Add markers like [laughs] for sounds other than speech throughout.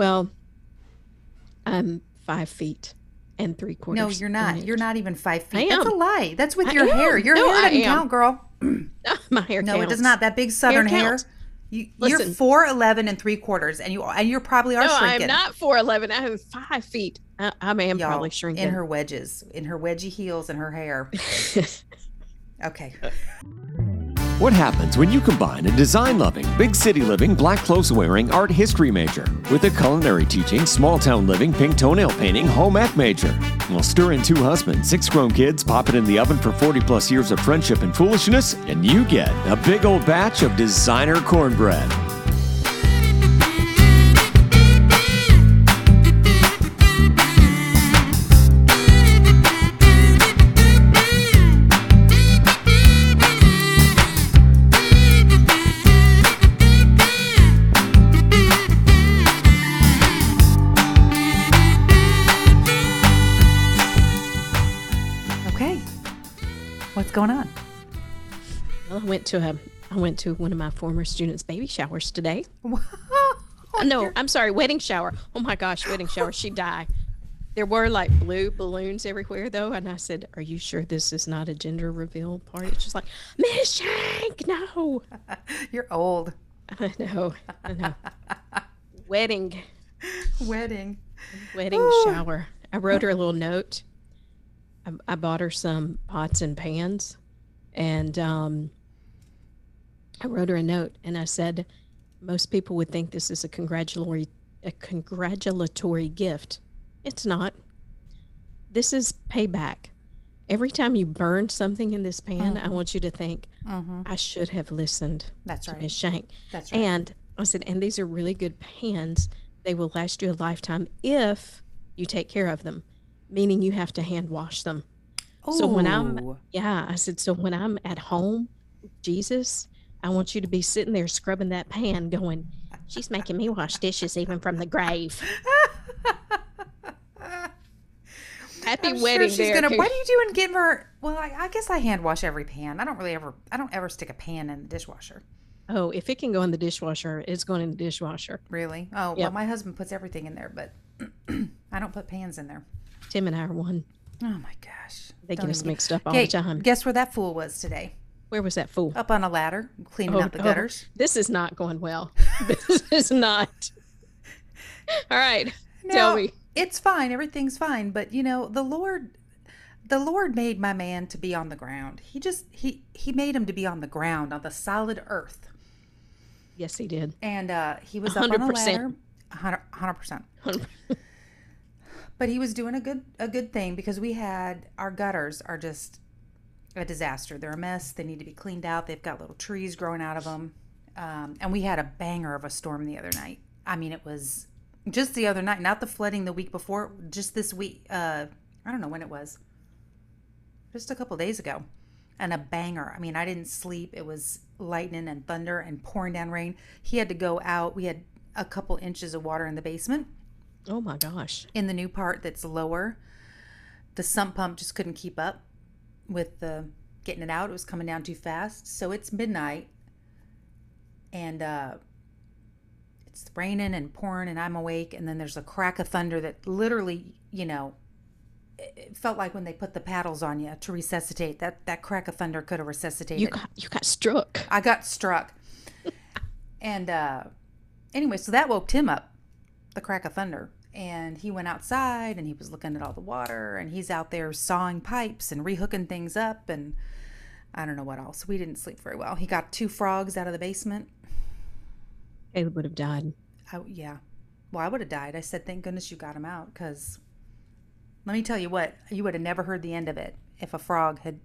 Well, I'm five feet and three quarters. No, you're not. in You're not even five feet. That's a lie. That's with I your hair. am. Your No, hair doesn't count, girl. [clears throat] Ah, my hair No, it does not. That big southern hair. counts. You, you're Listen. four eleven and three quarters, and you and you're probably are No, shrinking. I'm not four eleven. I'm five feet. I, I am Y'all, probably shrinking. in her wedges, in her wedgie heels, and her hair. [laughs] Okay. [laughs] What happens when you combine a design loving, big city living, black clothes wearing art history major with a culinary teaching, small town living, pink toenail painting, home ec major? Well, stir in two husbands, six grown kids, pop it in the oven for 40 plus years of friendship and foolishness, and you get a big old batch of designer cornbread. What's going on? Well, I went to a I went to one of my former students' baby showers today. [laughs] Oh, no, I'm sorry, wedding shower. Oh my gosh, wedding shower. She died. There were like blue balloons everywhere though, and I said, "Are you sure this is not a gender reveal party?" She's like, "Miss Shank, no." [laughs] You're old. I know, I know. [laughs] Wedding, Wedding. wedding oh. shower. I wrote her a little note. I, I bought her some pots and pans, and um, I wrote her a note, and I said, most people would think this is a congratulatory a congratulatory gift. It's not. This is payback. Every time you burn something in this pan, I want you to think, I should have listened That's to right. Miss Shank. That's right. And I said, and these are really good pans. They will last you a lifetime if you take care of them, meaning you have to hand wash them. So when I'm, yeah, I said, so when I'm at home, Jesus, I want you to be sitting there scrubbing that pan going, she's making me wash dishes even from the grave. [laughs] Happy I'm wedding sure she's there. gonna. What do you do and give her? Well, I, I guess I hand wash every pan. I don't really ever. I don't ever stick a pan in the dishwasher. Oh, if it can go in the dishwasher, it's going in the dishwasher. Really? Oh, well, my husband puts everything in there, but [clears throat] I don't put pans in there. Tim and I are one. Oh my gosh. They Don't get us even mixed up all the time. Guess where that fool was today? Where was that fool? Up on a ladder, cleaning Oh, out the oh, gutters. this is not going well. [laughs] this is not. All right. Now, Tell me. It's fine. Everything's fine. But you know, the Lord, the Lord made my man to be on the ground. He just he he made him to be on the ground, on the solid earth. Yes, he did. And uh, he was up on a 100%. ladder. Hundred percent. But he was doing a good a good thing because we had our gutters are just a disaster. They're a mess. They need to be cleaned out. They've got little trees growing out of them. Um, and we had a banger of a storm the other night. I mean, it was just the other night, not the flooding the week before. Just this week. Uh, I don't know when it was. Just a couple days ago, and a banger. I mean, I didn't sleep. It was lightning and thunder and pouring down rain. He had to go out. We had a couple inches of water in the basement Oh my gosh. in the new part that's lower, the sump pump just couldn't keep up with the getting it out. It was coming down too fast. So it's midnight and uh it's raining and pouring and I'm awake and then there's a crack of thunder that literally, you know, it felt like when they put the paddles on you to resuscitate. That that crack of thunder could have resuscitated. You got you got struck. I got struck. [laughs] and uh anyway, so that woke Tim up, the crack of thunder. And he went outside and he was looking at all the water and he's out there sawing pipes and rehooking things up and I don't know what else. We didn't sleep very well. He got two frogs out of the basement. Caleb would have died. I, yeah. Well, I would have died. I said, thank goodness you got him out because let me tell you what, you would have never heard the end of it if a frog had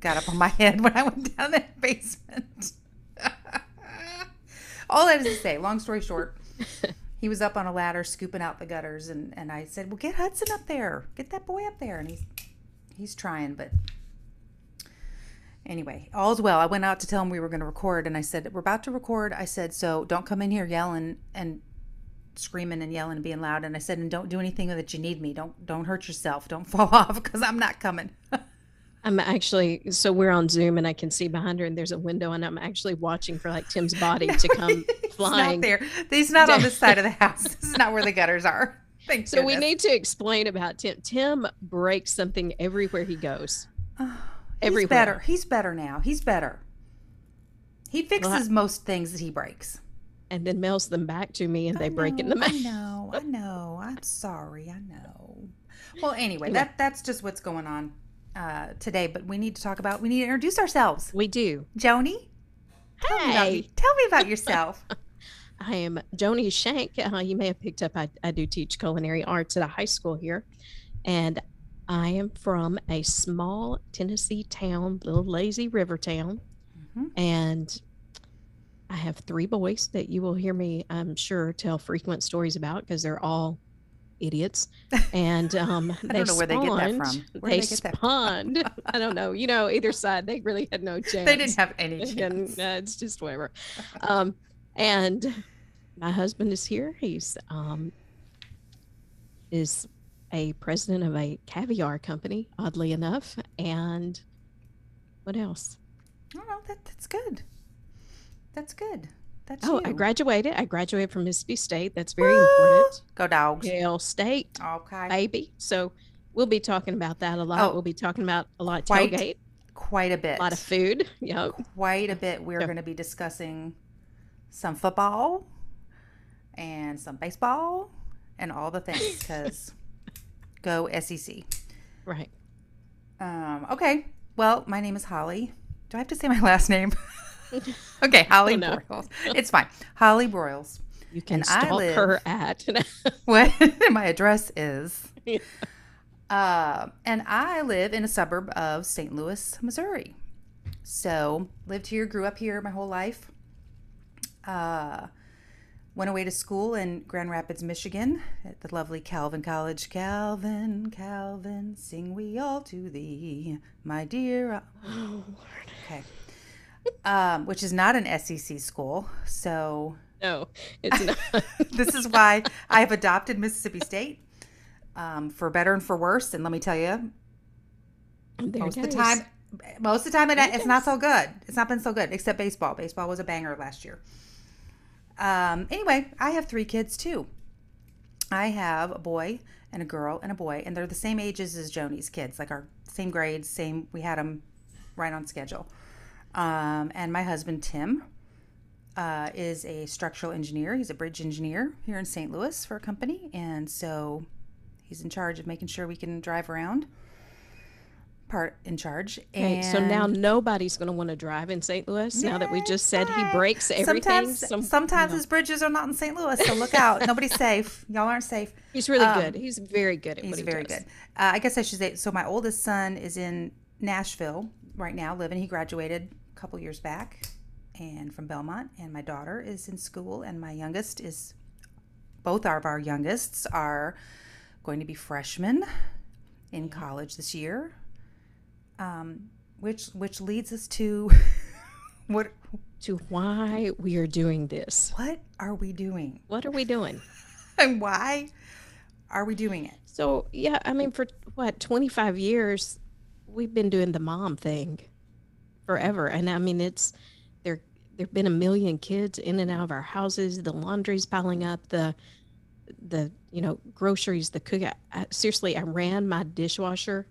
got up on my [laughs] head when I went down that [laughs] basement. [laughs] All that is to say, long story short, he was up on a ladder scooping out the gutters, and, and I said, "Well, get Hudson up there, get that boy up there," and he's he's trying, but anyway, all's well. I went out to tell him we were going to record, and I said, "We're about to record." I said, "So don't come in here yelling and screaming and yelling and being loud." And I said, "And don't do anything that you need me. Don't don't hurt yourself. Don't [laughs] fall off because I'm not coming." [laughs] I'm actually so we're on Zoom and I can see behind her and there's a window and I'm actually watching for like Tim's body to [laughs] come He's flying. not there. He's not on this side of the [laughs] house. This is not where the gutters are. [laughs] Thank So we need to explain about Tim. Tim breaks something everywhere he goes. [sighs] He's everywhere. better. He's better now. He's better. He fixes Well, I- most things that he breaks. and then mails them back to me and I they break in know, the I mail. know. I know. I'm sorry. I know. Well, anyway, Anyway. that that's just what's going on uh, today. But we need to talk about. We need to introduce ourselves. We do. Joni, tell me about, Hey, tell me about [laughs] yourself. I am Joni Shank. Uh, you may have picked up, I, I do teach culinary arts at a high school here. And I am from a small Tennessee town, little lazy river town. Mhm. And I have three boys that you will hear me, I'm sure, tell frequent stories about because they're all idiots. [laughs] And um, I they don't know where they get that from. Where they they that? [laughs] I don't know. You know, either side, they really had no chance. They didn't have any [laughs] and chance. uh, it's just whatever. Um, and my husband is here. He's um, is a president of a caviar company, oddly enough. And what else? Oh, that, that's good. That's good. That's Oh, you. I graduated. I graduated from Mississippi State. That's very Woo! important. Go dogs. Hail State, Okay. baby. So we'll be talking about that a lot. Oh. we'll be talking about a lot Quite tailgate, Quite a bit. a lot of food. Know, Quite a bit. We're Yeah. going to be discussing some football and some baseball and all the things [laughs] because go SEC. right. Um, okay. Well, my name is Holly. Do I have to say my last name? [laughs] [laughs] okay, Holly Oh, no. Broyles. It's fine. Holly Broyles. You can And stalk live- her at. [laughs] What [laughs] my address is. Yeah. Uh, and I live in a suburb of St. Louis, Missouri. So lived here, grew up here my whole life. Uh, went away to school in Grand Rapids, Michigan, at the lovely Calvin College. Calvin, Calvin, sing we all to thee, my dear. [gasps] oh, Okay. Um, which is not an SEC school. So no, it's not. [laughs] this is why I have adopted Mississippi State um, for better and for worse. And let me tell you, There most of the time, most of the time, it, it's not so good. It's not been so good, except baseball. Baseball was a banger last year. Um, anyway, I have three kids too. I have a boy and a girl and a boy, and they're the same ages as Joni's kids, like our same grades, same. We had them right on schedule. Um, and my husband Tim uh, is a structural engineer. He's a bridge engineer here in St. Louis for a company, and so he's in charge of making sure we can drive around. Part in charge. Okay, so now nobody's going to want to drive in St. Louis now that we just said he breaks everything. Sometimes, Some- sometimes no. his bridges are not in St. Louis, so look out. Nobody's [laughs] safe. Y'all aren't safe. he's really um, good. He's very good at He's what he very does. good. Uh, I guess I should say. So my oldest son is in Nashville right now, living. He graduated couple years back, and from Belmont. And my daughter is in school, and my youngest is. Both of our youngest are going to be freshmen in college this year. Um, which which leads us to [laughs] what To why we are doing this. what are we doing What are we doing? [laughs] and why are we doing it? So, yeah, I mean, for what, 25 years, we've been doing the mom thing forever. And I mean, it's there, there have been a million kids in and out of our houses, the laundry's piling up, the, the, you know, groceries, the cook. I, I, seriously, I ran my dishwasher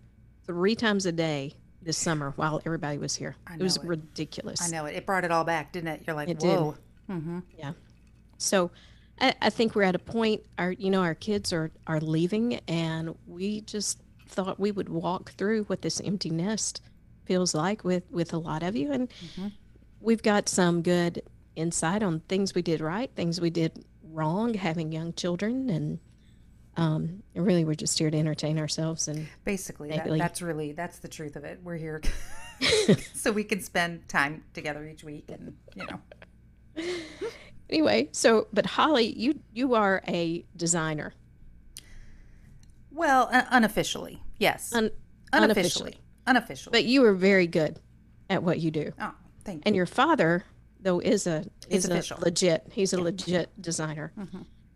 three times a day this summer while everybody was here. It was it. ridiculous. I know it. It brought it all back, didn't it? You're like, It did. whoa. Mm-hmm. Yeah. So I, I think we're at a point our you know our kids are are leaving and we just thought we would walk through what this empty nest feels like with with a lot of you. And we've got some good insight on things we did right things we did wrong having young children. And um really we're just here to entertain ourselves and Basically, that, that's really that's the truth of it. We're here [laughs] [laughs] so we can spend time together each week, and you know, [laughs] anyway so but holly you you are a designer. Well, uh, unofficially, yes, Un- unofficially, unofficially. But you are very good at what you do oh, thank you. And your father, though, is a is a legit. He's a legit designer,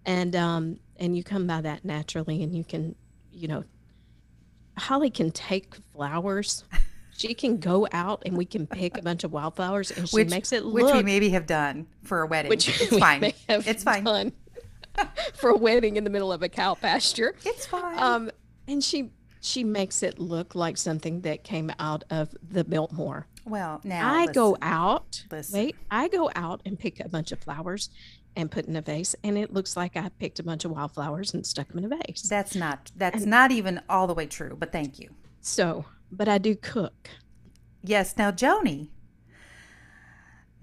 and um and you come by that naturally, and you can, you know, Holly can take flowers. [laughs] She can go out and we can pick a bunch of wildflowers and she which makes it look which we maybe have done for a wedding. which it's we fine. may have It's fine. [laughs] [laughs] for a wedding in the middle of a cow pasture. It's fine. Um, and she she makes it look like something that came out of the Biltmore. well, now I go out. Listen. Wait, I go out and pick a bunch of flowers and put in a vase, and it looks like I picked a bunch of wildflowers and stuck them in a vase. That's not that's not even all the way true, but thank you. so, but I do cook. Yes, now Joni.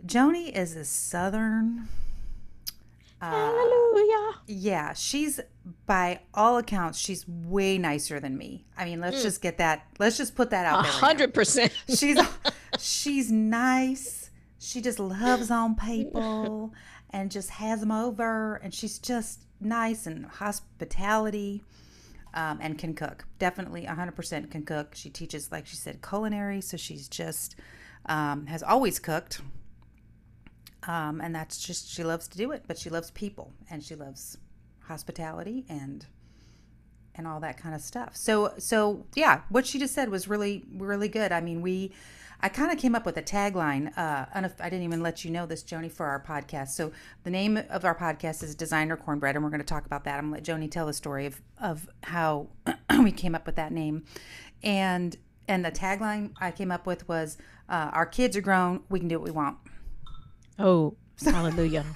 Joni is a southern uh, Hallelujah. yeah, she's by all accounts she's way nicer than me. I mean, let's just get that let's just put that out now. hundred percent. She's [laughs] she's nice. She just loves on people and just has them over and she's just nice and hospitality um, and can cook. Definitely 100% can cook. She teaches, like she said, culinary. So she's just um, has always cooked. Um, and that's just, she loves to do it, but she loves people and she loves hospitality and and all that kind of stuff. So so yeah, what she just said was really really good. I mean, we I kind of came up with a tagline. Uh, I didn't even let you know this, Joni, for our podcast. So the name of our podcast is Designer Cornbread, and we're going to talk about that. I'm going to let Joni tell the story of of how [clears throat] we came up with that name, and and the tagline I came up with was uh, "Our kids are grown. We can do what we want." Oh, hallelujah. [laughs]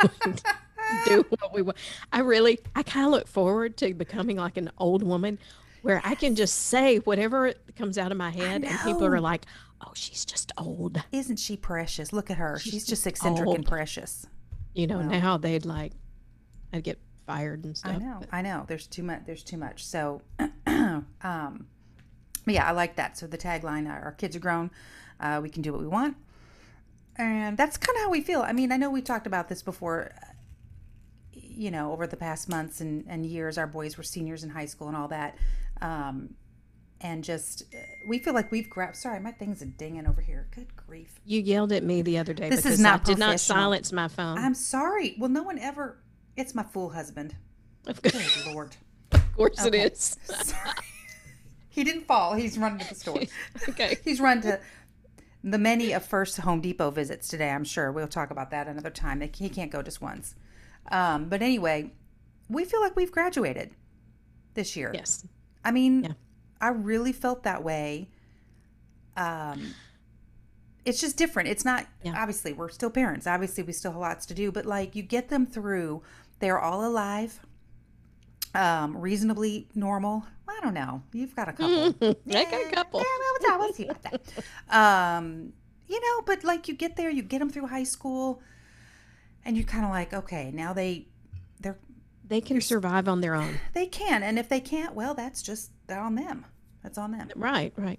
[laughs] do what we want. I really, I kind of look forward to becoming like an old woman where I can just say whatever comes out of my head and people are like, oh, she's just old. Isn't she precious? Look at her. She's, just eccentric and precious. You know, now they'd like, I'd get fired and stuff. I know, I know. There's too much. There's too much. So, [clears throat] um, yeah, I like that. So the tagline: "Our kids are grown. Uh, we can do what we want," and that's kind of how we feel. I mean, I know we talked about this before. You know, over the past months and, and years, our boys were seniors in high school and all that, um, and just uh, we feel like we've grabbed. Sorry, my thing's a dinging over here. Good grief! You yelled at me the other day This is because not I did not silence my phone. I'm sorry. Well, no one ever. It's my fool husband. of Good lord. Of course Okay. it is. [laughs] He didn't fall. He's run to the store. [laughs] okay. He's run to the many of first Home Depot visits today. I'm sure we'll talk about that another time. He can't go just once. Um, but anyway, we feel like we've graduated this year. Yes. I mean, Yeah. I really felt that way. Um, it's just different. It's not Yeah. obviously we're still parents. Obviously, we still have lots to do, but like you get them through. They're all alive, um, reasonably normal. I don't know. You've got a couple. yeah, [laughs] I got a couple. Yeah, well, we'll see about that. Um, you know, but like you get there, you get them through high school, and you're kind of like, okay, now they they're They can survive on their own. they can, and if they can't, well, that's just on them. That's on them. Right, right.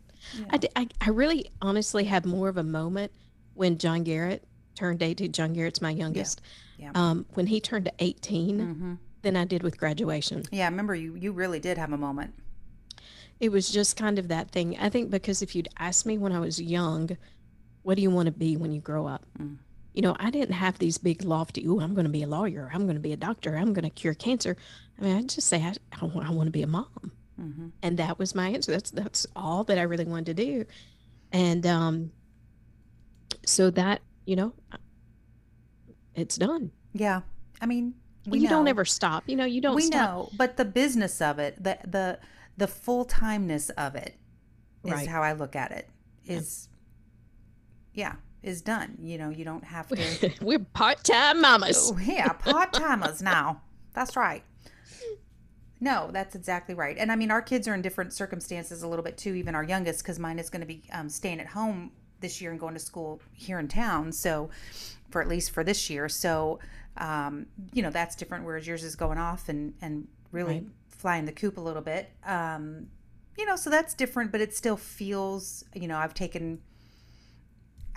I, I, I really honestly had more of a moment when John Garrett turned 18. John Garrett's my youngest. Yeah. Um, when he turned 18 Mm-hmm. Than I did with graduation. Yeah, I remember you. You really did have a moment. It was just kind of that thing. I think because if you'd asked me when I was young, what do you want to be when you grow up? Mm. You know, I didn't have these big lofty, oh, I'm going to be a lawyer. I'm going to be a doctor. I'm going to cure cancer. I mean, I'd just say, I, I, want, I want to be a mom. Mm-hmm. and that was my answer that's that's all that i really wanted to do and um so that you know it's done Yeah, I mean, we you don't ever stop you know you don't we stop know, but the business of it, the the the full timeness of it, is Right. how I look at it. Is yeah, is done. You know, you don't have to. [laughs] we're part-time mamas Oh, yeah, part timers now. That's right. No, that's exactly right. And I mean, our kids are in different circumstances a little bit too. Even our youngest, because mine is going to be um, staying at home this year and going to school here in town. So, for at least for this year, so um, you know that's different. Whereas yours is going off and and really Right. flying the coop a little bit. Um, you know, so that's different, but it still feels. You know, I've taken.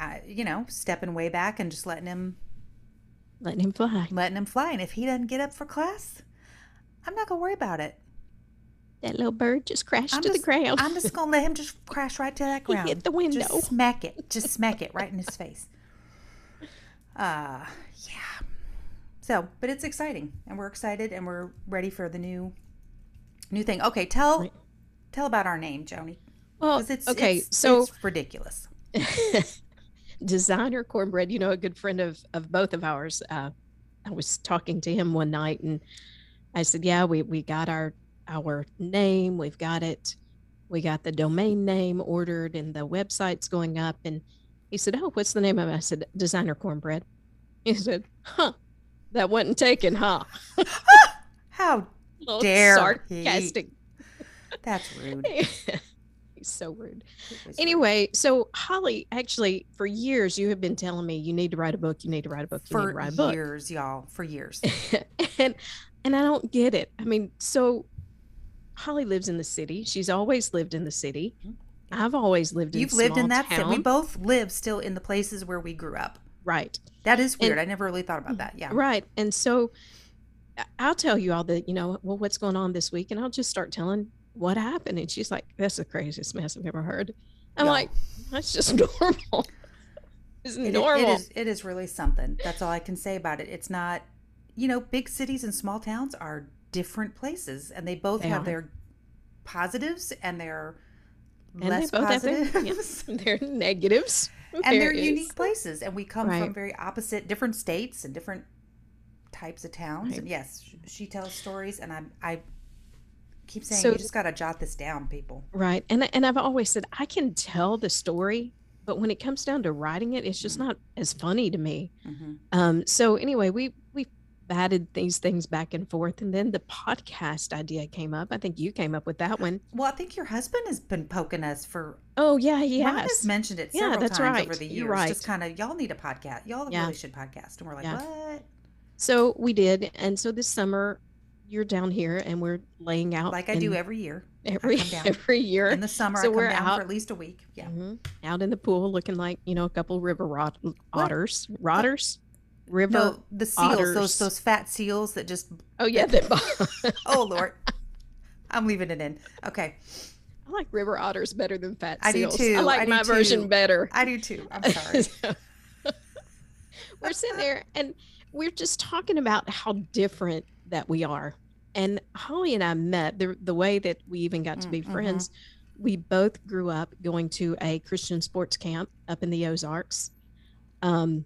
Uh, you know, stepping way back and just letting him letting him fly letting him fly. And if he doesn't get up for class, I'm not gonna worry about it. that little bird just crashed I'm to just, the ground I'm just gonna let him just crash right to that [laughs] He ground. hit the window. Just smack it. Just smack it right in his face. Uh yeah. So, but it's exciting, and we're excited, and we're ready for the new new thing. Okay, tell tell about our name, Joni. Well, it's okay, it's, so it's ridiculous. [laughs] designer cornbread, you know, a good friend of of both of ours. Uh, I was talking to him one night, and I said, "Yeah, we we got our our name, we've got it, we got the domain name ordered, and the website's going up." And he said, "Oh, what's the name of it?" I said, "Designer cornbread." He said, "Huh, that wasn't taken, huh?" [laughs] How [laughs] Dare he. sarcastic. [laughs] that's rude. He's so rude. Was rude. Anyway, so Holly, actually, for years you have been telling me you need to write a book. You need to write a book. You need to for write a book. years, y'all, for years. and and I don't get it. I mean, so Holly lives in the city. She's always lived in the city. Mhm. I've always lived in You've lived in that city. We both live still in the places where we grew up. Right. That is And- weird. I never really thought about that. Yeah. Right. And so I- I'll tell you all the, you know, well, what's going on this week? And I'll just start telling what happened. And she's like, that's the craziest mess I've ever heard. I'm Yeah. like, that's just [laughs] normal. It's It, normal. it is it is really something. That's all I can say about it. It's not you know, big cities and small towns are different places and they both They have are. their positives and their and less they both have their, positives. yeah, [laughs] their negatives. And they're is. unique places and we come Right. from very opposite different states and different types of towns Right. and yes she tells stories and i i keep saying So- you just got to jot this down people Right. And and I've always said I can tell the story, but when it comes down to writing it, it's Mm-hmm. just not as funny to me. hmm Um, so anyway, we we batted these things back and forth, and then the podcast idea came up. I think you came up with that one. well i think your husband has been poking us for Oh yeah, he Ron has. has mentioned it Yeah, that's times right. over the You're years right. just kind of y'all need a podcast y'all Yeah. really should podcast and we're like Yeah. what So we did, and so this summer you're down here, and we're laying out like i do every year every [laughs] every year. in the summer So we're out- for at least a week yeah Mhm. out in the pool, looking like you know a couple river rot- otters, rotters, river. no the seals otters. those those fat seals that just Oh yeah, they, [laughs] oh lord i'm leaving it in okay I like river otters better than fat I do seals. too. I like I do my version too. better. i do too i'm [laughs] sorry So, we're sitting there and we're just talking about how different that we are. And Holly and I met the the way that we even got to be Mm, mhm. friends. We both grew up going to a Christian sports camp up in the Ozarks. Um,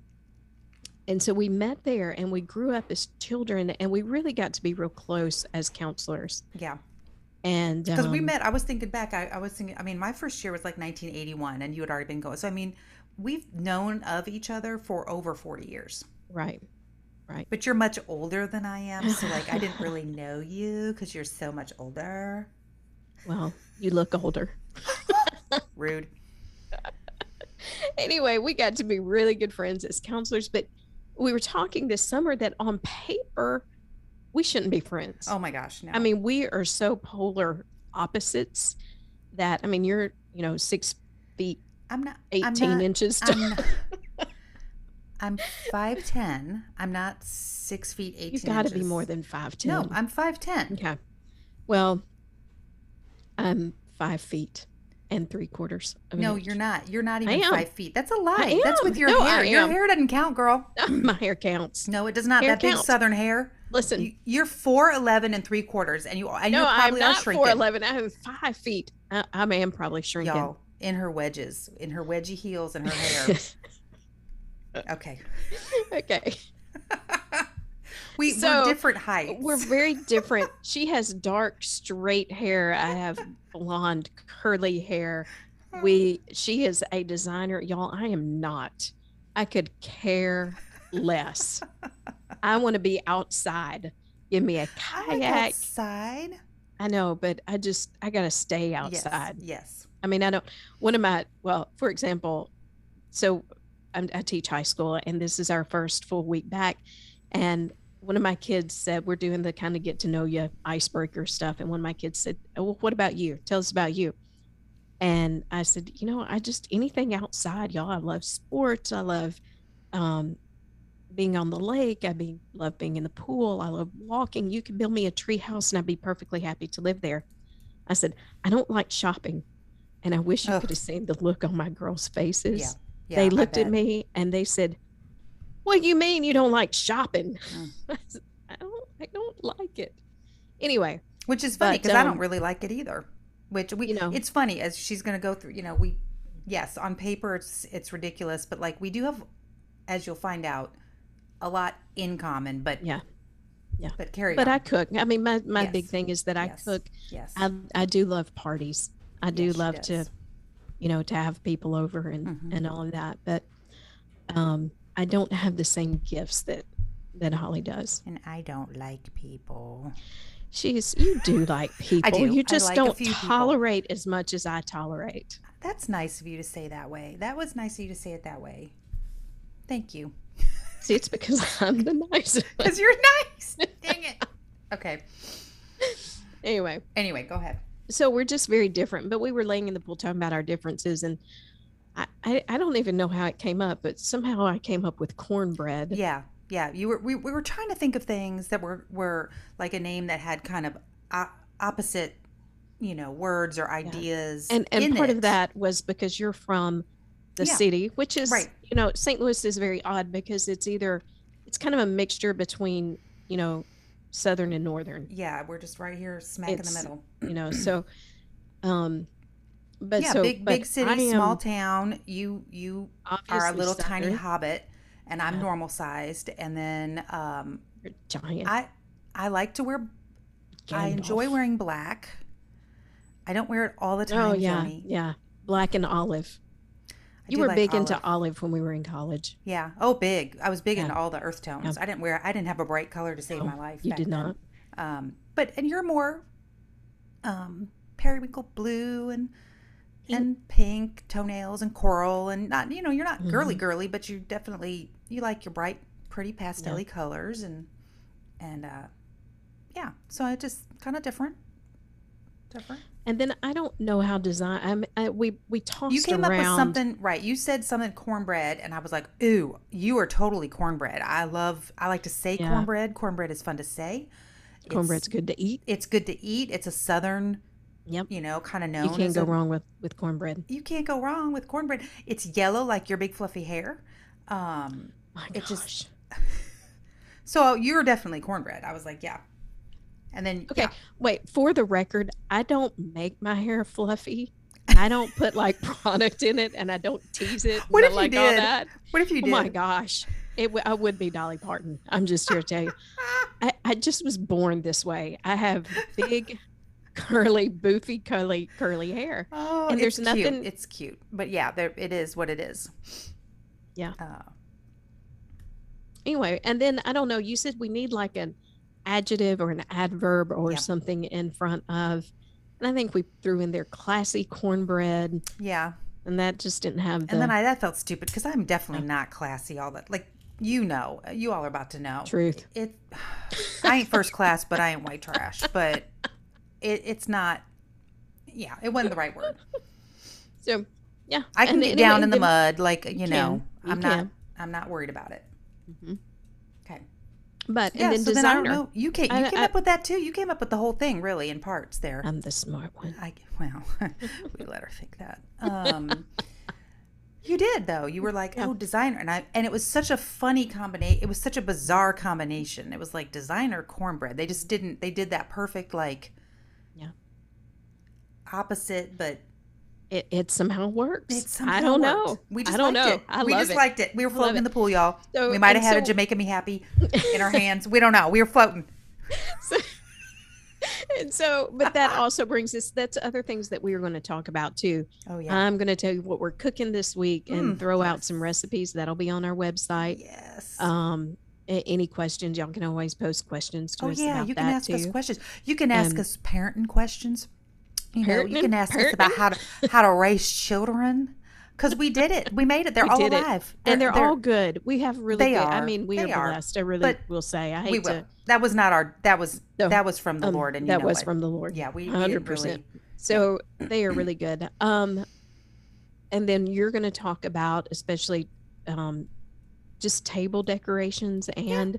and so we met there and we grew up as children and we really got to be real close as counselors. yeah And because we um, met i was thinking back I, I was thinking i mean my first year was like 1981 and you had already been going so i mean we've known of each other for over 40 years right right. but you're much older than i am so like i didn't really [laughs] know you because you're so much older Well, you look older. [laughs] rude [laughs] anyway, we got to be really good friends as counselors, but we were talking this summer that on paper, we shouldn't be friends. oh my gosh no I mean, we are so polar opposites that, I mean, you're, you know, six feet, i'm not 18 I'm not, inches. tall. I'm, not, [laughs] I'm 5'10 i'm not six feet 18 You've got to be more than 5'10. no i'm 5'10 Okay. Well, I'm five feet and three quarters. No inch. you're not you're not even five feet that's a lie that's with your No, hair your hair doesn't count girl [laughs] oh, My hair counts. no it does not Hair that big southern hair Listen, You- You're four eleven and three quarters, and you and no, you I'm probably are not shrinking. 4'11. I'm five feet. I, I am probably shrinking. Y'all in her wedges, in her wedgie heels, and her hair. [laughs] okay, okay. [laughs] we So, we're different heights. We're very different. [laughs] She has dark, straight hair. I have blonde, curly hair. We she is a designer. Y'all, I am not. I could care less. [laughs] I want to be outside. Give me a kayak. outside. I know, but I just I gotta stay Yes, outside. Yes. I mean, I don't. One of my well, for example, so I'm, I teach high school, and this is our first full week back, and one of my kids said we're doing the kind of get to know you icebreaker stuff, and one of my kids said, oh, "Well, what about you? Tell us about you." And I said, "You know, I just anything outside, y'all. I love sports. I love um, being on the lake. I be love being in the pool. I love walking. You could build me a tree house, and I'd be perfectly happy to live there." I said, "I don't like shopping." And I wish you Ugh. could have seen the look on my girls' faces. Yeah. Yeah. they looked at me and they said, "What you mean you don't like shopping?" Mm. [laughs] I don't. I don't like it. Anyway, which is funny because I um, don't really like it either. which we You know. it's funny as she's going to go through. You know, we yes on paper it's it's ridiculous, but like we do have, as you'll find out, a lot in common. But Yeah. Yeah. But carry But on. I cook. I mean, my, my big thing is that I Yes. cook. yes, I, I do love parties. I do Yes, love to, you know, to have people over and, Mhm. and all of that. But um, I don't have the same gifts that, that Holly does. and I don't like people. She's, you do like [laughs] people. do. You just like don't few people. tolerate as much as I tolerate. That's nice of you to say that way. That was nice of you to say it that way. Thank you. [laughs] See, it's because I'm the nice. Because [laughs] you're nice. Dang it. Okay. Anyway, Anyway, go ahead. so we're just very different. But we were laying in the pool talking about our differences, and I, I, I don't even know how it came up, but somehow I came up with cornbread. Yeah, yeah. You were we, we were trying to think of things that were were like a name that had kind of o- opposite, you know, words or ideas. and and in part it. of that was because you're from the Yeah. city which is Right. you know st louis is very odd because it's either it's kind of a mixture between you know southern and northern Yeah, we're just right here, smack in the middle. you know so um but yeah, so big big city, am small town. You you are a little tiny hobbit, and I'm Yeah. normal sized. And then um, You're giant I I like to wear. I enjoy wearing black. I don't wear it all the time, oh yeah Joni. yeah black and olive I you were like big into olive. olive when we were in college Yeah. Oh, big. I was big Yeah. into all the earth tones. I didn't wear. I didn't have a bright color to save No, my life. you did not Um, but and you're more, um, periwinkle blue and and pink toenails and coral and not. You know, you're not Mm-hmm. girly girly, but you definitely you like your bright, pretty pastel colors and and uh, yeah. So it just kind of different. Different. and then i don't know how design i'm I, we we talked You came around up with something right. You said something cornbread, and I was like, "Ooh, you are totally cornbread." I love. I like to say Yeah. cornbread. Cornbread is fun to say. It's- cornbread's good to eat It's good to eat. It's a southern, yep you know, kind of known. you can't go a- wrong with with cornbread You can't go wrong with cornbread. It's yellow like your big fluffy hair. Um, my It gosh just- [laughs] so you're definitely cornbread. I was like, yeah. And then Okay, yeah. wait. For the record, I don't make my hair fluffy. [laughs] I don't put like product in it, and I don't tease it. What if I you like did? that. What if you Oh did? my gosh, it w- I would be Dolly Parton. I'm just here to tell you, [laughs] I, I just was born this way. I have big, curly, boofy, curly, curly hair. Oh, And there's it's cute. nothing- It's cute, but yeah, there it is what it is. Yeah. Uh, Anyway, and then I don't know. You said we need like an adjective or an adverb or Yeah. something in front of, and I think we threw in there classy cornbread, yeah. and that just didn't have the And then I that felt stupid because I'm definitely not classy. All that, like you know, you all are about to know. truth. It. [sighs] I ain't first class, but I ain't white trash. But it, it's not. Yeah, it wasn't the right word. [laughs] So yeah, I can and get down in the mud, like you know. I'm not. can. I'm not worried about it. Mhm. Okay. But Yeah. and then so then I don't designer. know. You came. You I- came I- up with that too. You came up with the whole thing, really, in parts there. I'm the smart one. I well, [laughs] we let her think that. Um, [laughs] you did though. You were like, Yeah. oh, designer, and I and it was such a funny combination. It was such a bizarre combination. It was like designer cornbread. They just didn't. They did that perfect like. Opposite, but It, it somehow works. it somehow I don't worked. know. We just I don't liked know. It. I we just it. liked it. We were floating in the pool, y'all. So- we might have had a so- Jamaica me happy in our [laughs] hands. We don't know. We were floating. [laughs] So, and so, but that [laughs] also brings us. That's other things that we are going to talk about too. Oh yeah. I'm going to tell you what we're cooking this week and Mm, throw out some recipes that'll be on our website. yes. Um, any questions, y'all can always post questions to Oh us yeah, you can ask us questions. You can ask Um, us parenting questions. You know, you can ask us about how to how to raise children because we did it. We made it. They're We all alive, and they're, all good. We have really they good. I mean, we are, are. blessed. I really But will say. I hate We will. to. That was not our. That was No, that was from the um, Lord, and you that was it. from the Lord. Yeah, we hundred percent. really- So they are really good. Um, and then you're going to talk about especially um, just table decorations, and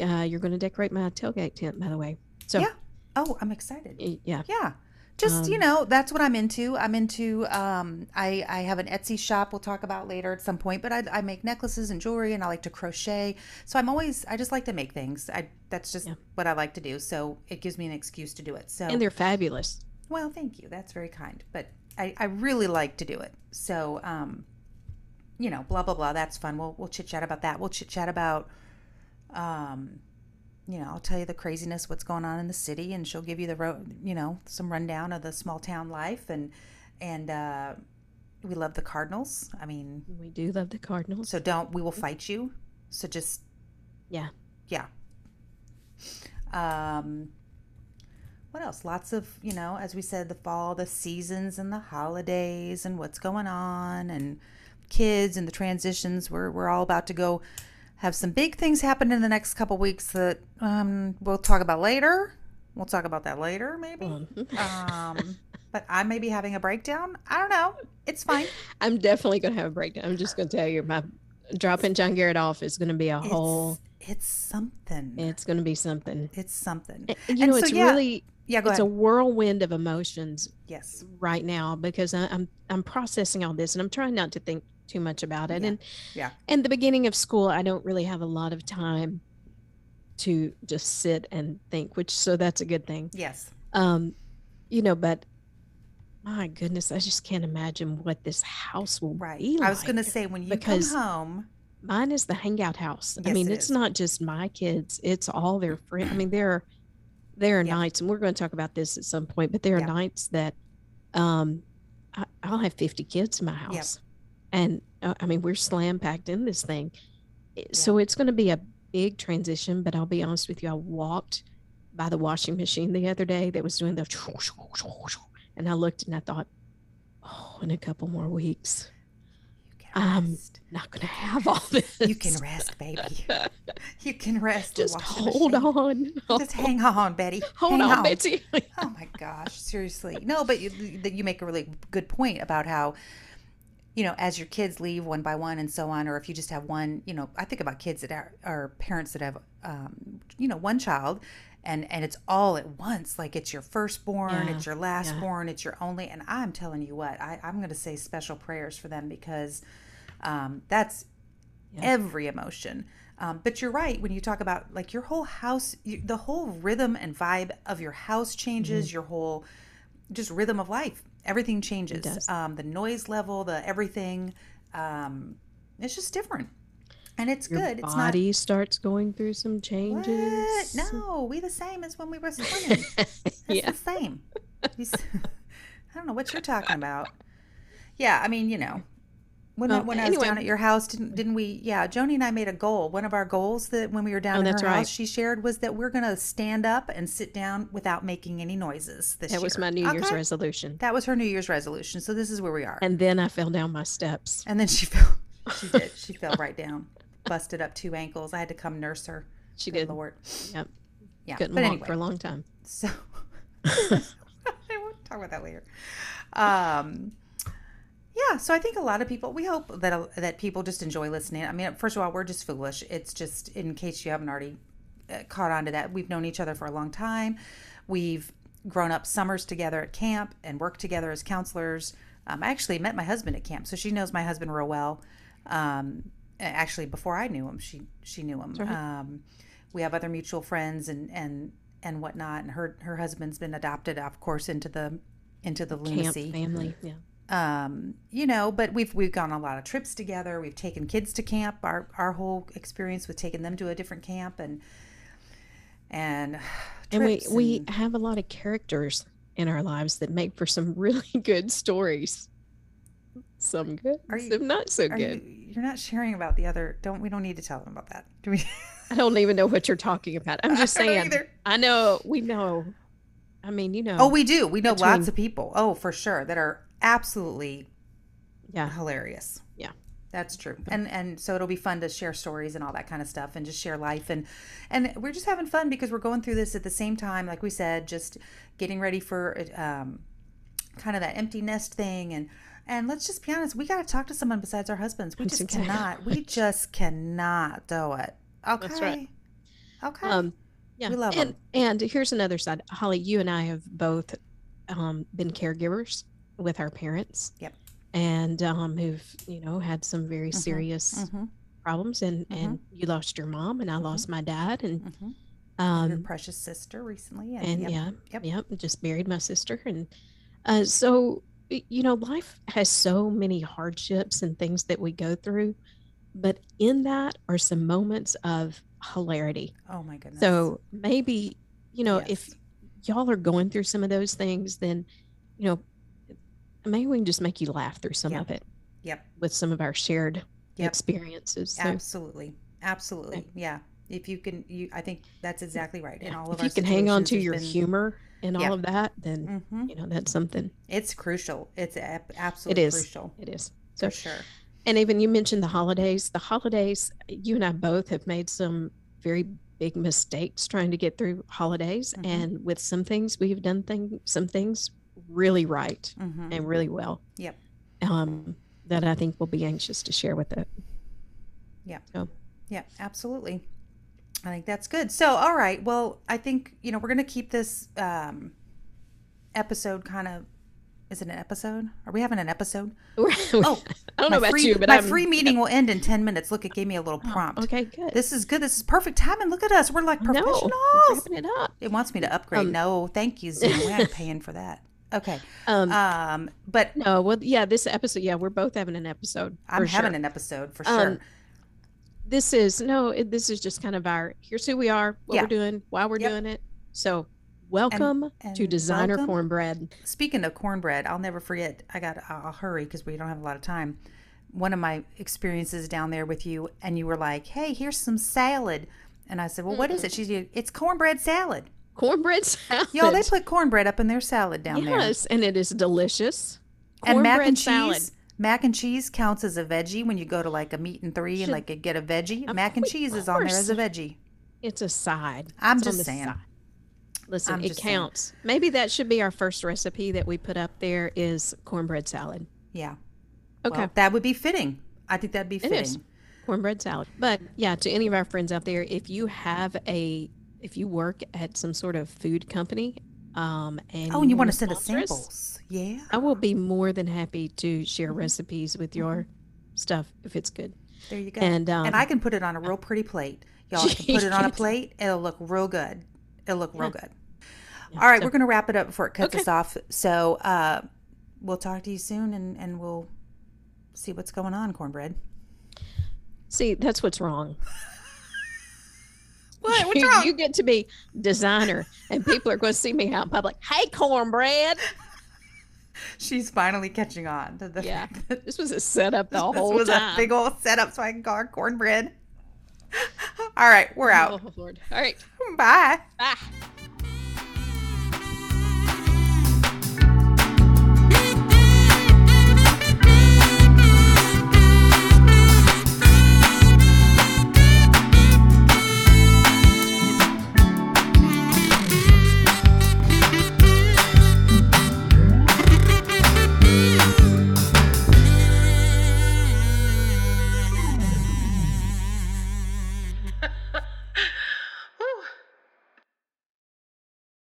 uh, you're going to decorate my tailgate tent, by the way. So Yeah. Oh, I'm excited. yeah, Yeah. Just you Um, know, that's what I'm into. I'm into. Um, I I have an Etsy shop. We'll talk about later at some point. But I, I make necklaces and jewelry, and I like to crochet. So I'm always. I just like to make things. I that's just Yeah. what I like to do. So it gives me an excuse to do it. So and they're fabulous. Well, thank you. That's very kind. But I, I really like to do it. So, um, you know, blah blah blah. That's fun. We'll we'll chit chat about that. We'll chit chat about, um, you know, I'll tell you the craziness, what's going on in the city, and she'll give you the ro- you know, some rundown of the small town life, and and uh, we love the Cardinals. I mean, We do love the Cardinals. so don't we will fight you. So just yeah. yeah. Um, what else? Lots of, you know, as we said, the fall, the seasons and the holidays and what's going on and kids and the transitions. We're, we're all about to go have some big things happen in the next couple weeks that um, we'll talk about later. We'll talk about that later, maybe. um, but I may be having a breakdown. I don't know. It's fine. [laughs] I'm definitely going to have a breakdown. I'm just going to tell you, my dropping John Garrett off is going to be a whole. It's, it's something. It's going to be something. It's something. And, you And know, so, it's yeah, really Yeah, go it's a whirlwind of emotions yes. right now because I, I'm I'm processing all this and I'm trying not to think too much about it. Yeah. And Yeah. and the beginning of school, I don't really have a lot of time to just sit and think, which so that's a good thing. Yes. Um, you know, but my goodness, I just can't imagine what this house will Right. be I was going to say when you come home, mine is the hangout house. I mean, it it's not just my kids; it's all their friends. I mean, there are there are Yeah. nights, and we're going to talk about this at some point. But there are Yeah. nights that um, I, I'll have fifty kids in my house, and uh, I mean, we're slam packed in this thing. It- So it's going to be a big transition. But I'll be honest with you, I walked by the washing machine the other day that was doing the, [laughs] and I looked and I thought, oh, in a couple more weeks, Um, rest. not going to have all this. You can rest, baby. [laughs] You can rest. just hold on. Just hang on, Betty. [laughs] hold Hang on, Betsy. Oh my gosh, seriously. No, but you, that you make a really good point about how, you know, as your kids leave one by one and so on, or if you just have one, you know, I think about kids that are, are parents that have, um, you know, one child and, and it's all at once. Like it's your firstborn, Yeah, it's your lastborn, it's your only. And I'm telling you what, I, I'm going to say special prayers for them because um, that's Yeah. every emotion. Um, but you're right when you talk about like your whole house, you, the whole rhythm and vibe of your house changes. Mm-hmm. Your whole just rhythm of life, everything changes. Um, the noise level, the everything, um, it's just different, and it's Your good. It's body starts going through some changes. what? No, we the same as when we were [laughs] swimming. It's yeah. the same. [laughs] I don't know what you're talking about. Yeah, I mean, you know, when I, Well, when I was down at your house, didn't didn't we? Yeah, Joni and I made a goal. One of our goals that when we were down Oh, in her that's house, she shared was that we're gonna stand up and sit down without making any noises. This That was my New Year's Okay? resolution. That was her New Year's resolution. So this is where we are. And, then I fell down my steps. And then she [laughs] fell. She did. She fell right down, busted up two ankles. I had to come nurse her. She Good did. Lord. Yep. Yeah. Couldn't but walk anyway, for a long time. So [laughs] I won't talk about that later. Um, yeah, so I think a lot of people. We hope that that people just enjoy listening. I mean, first of all, we're just foolish. It's just in case you haven't already uh, caught on to that. We've known each other for a long time. We've grown up summers together at camp and worked together as counselors. Um, I actually met my husband at camp, so she knows my husband real well. Um, actually, before I knew him, she she knew him. Um, we have other mutual friends and and and whatnot. And her her husband's been adopted, of course, into the into the Camp lunacy. family. Yeah. Um, you know, but we've we've gone a lot of trips together. We've taken kids to camp. Our our whole experience with taking them to a different camp and and [sighs] And we, trips we have a lot of characters in our lives that make for some [laughs] really good stories. Some good, Are you- some not so are good. you, you're not sharing about the other. Don't we don't need to tell them about that. Do we? I don't even know what you're talking about. [laughs] I'm just I saying. either. I know. We know. I mean, you know. Oh, we do. We know Between- lots of people. Oh, for sure, that are absolutely yeah. hilarious. Yeah. That's true. And and so it'll be fun to share stories and all that kind of stuff and just share life and and we're just having fun because we're going through this at the same time like we said just getting ready for um kind of that empty nest thing and and let's just be honest, we got to talk to someone besides our husbands. We just exactly cannot. We [laughs] just cannot do it. Okay. That's right. Okay. Um, yeah. We love and, 'em. and here's another side. Holly, you and I have both um, been caregivers with our parents. Yep. And um, who've, you know, had some very serious Mhm. problems. And, and you lost your mom, and I lost my dad. And Mhm. Your Um, precious sister recently. And, and yep, yeah, Yep. yep, just buried my sister, and uh, so you know, life has so many hardships and things that we go through, but in that are some moments of hilarity. Oh my goodness. So maybe you know if y'all are going through some of those things, then you know maybe we can just make you laugh through some Yeah. of it Yep. with some of our shared Yep. experiences. So Absolutely. Absolutely. Yeah. If you can, you, I think that's exactly right. In yeah, all of if our you can hang on to your been- humor and all of that, then Mhm. you know that's something. It's crucial. It's absolutely is. crucial. It is. For So sure. And even you mentioned the holidays. The holidays, you and I both have made some very big mistakes trying to get through holidays. Mhm. And with some things, we've done thing, some things really right hmm and really well. Yep. Um, that I think we'll be anxious to share with it. Yeah, Yeah, absolutely. I think that's good. So, all right. Well, I think, you know, we're going to keep this um, episode kind of. Is it an episode? Are we having an episode? Oh, [laughs] I don't know about free, you, but my I'm free meeting will end in 10 minutes. Look, it gave me a little Oh, prompt. Okay, good. This is good. This is perfect timing. Look at us. We're like no, professionals. wrapping it up. It wants me to upgrade. Um, no, thank you, Zoom. We're not paying for that. Okay. Um, Um, but no, well, yeah, this episode, yeah, we're both having an episode. I'm having sure. an episode for Um, sure. this is no it, this is just kind of our here's who we are what Yeah. we're doing why we're Yep. doing it so welcome to and designer welcome. cornbread Speaking of cornbread, I'll never forget. I got. I'll hurry because we don't have a lot of time. One of my experiences down there with you, and you were like, "Hey, here's some salad," and I said, "Well, what is it?" She's, "It's cornbread salad." Cornbread salad Y'all, they put cornbread up in their salad down there. yes and it is delicious And mac Cornbread and cheese. salad. Mac and cheese counts as a veggie when you go to like a meat and three and Should- like get a veggie. Mac and cheese is on there as a veggie. it's a side I'm It's just saying. side. listen I'm it just saying. counts maybe that should be our first recipe that we put up there is cornbread salad Yeah. okay Well, that would be fitting. I think that'd be fitting. is. cornbread salad. But yeah, to any of our friends out there, if you have a, if you work at some sort of food company, um, and Oh, and you want wanna send us samples? Yeah. I will be more than happy to share Mm-hmm. recipes with your stuff if it's good. There you go. And um, and I can put it on a real [laughs] pretty plate. Y'all I can put it on a plate. It'll look real good. It'll look real good. yeah, All right, so- we're going to wrap it up before it cuts Okay. us off. So uh, we'll talk to you soon and, and we'll see what's going on, cornbread. see that's what's wrong. [laughs] What? [laughs] What's you, wrong? you get to be designer, and people are going to see me out in public. Hey, cornbread. [laughs] She's finally catching on to the Yeah, this was a setup the [laughs] this whole was time. a big old setup so I can call her cornbread. All right, we're out. Oh! All right, Bye. bye.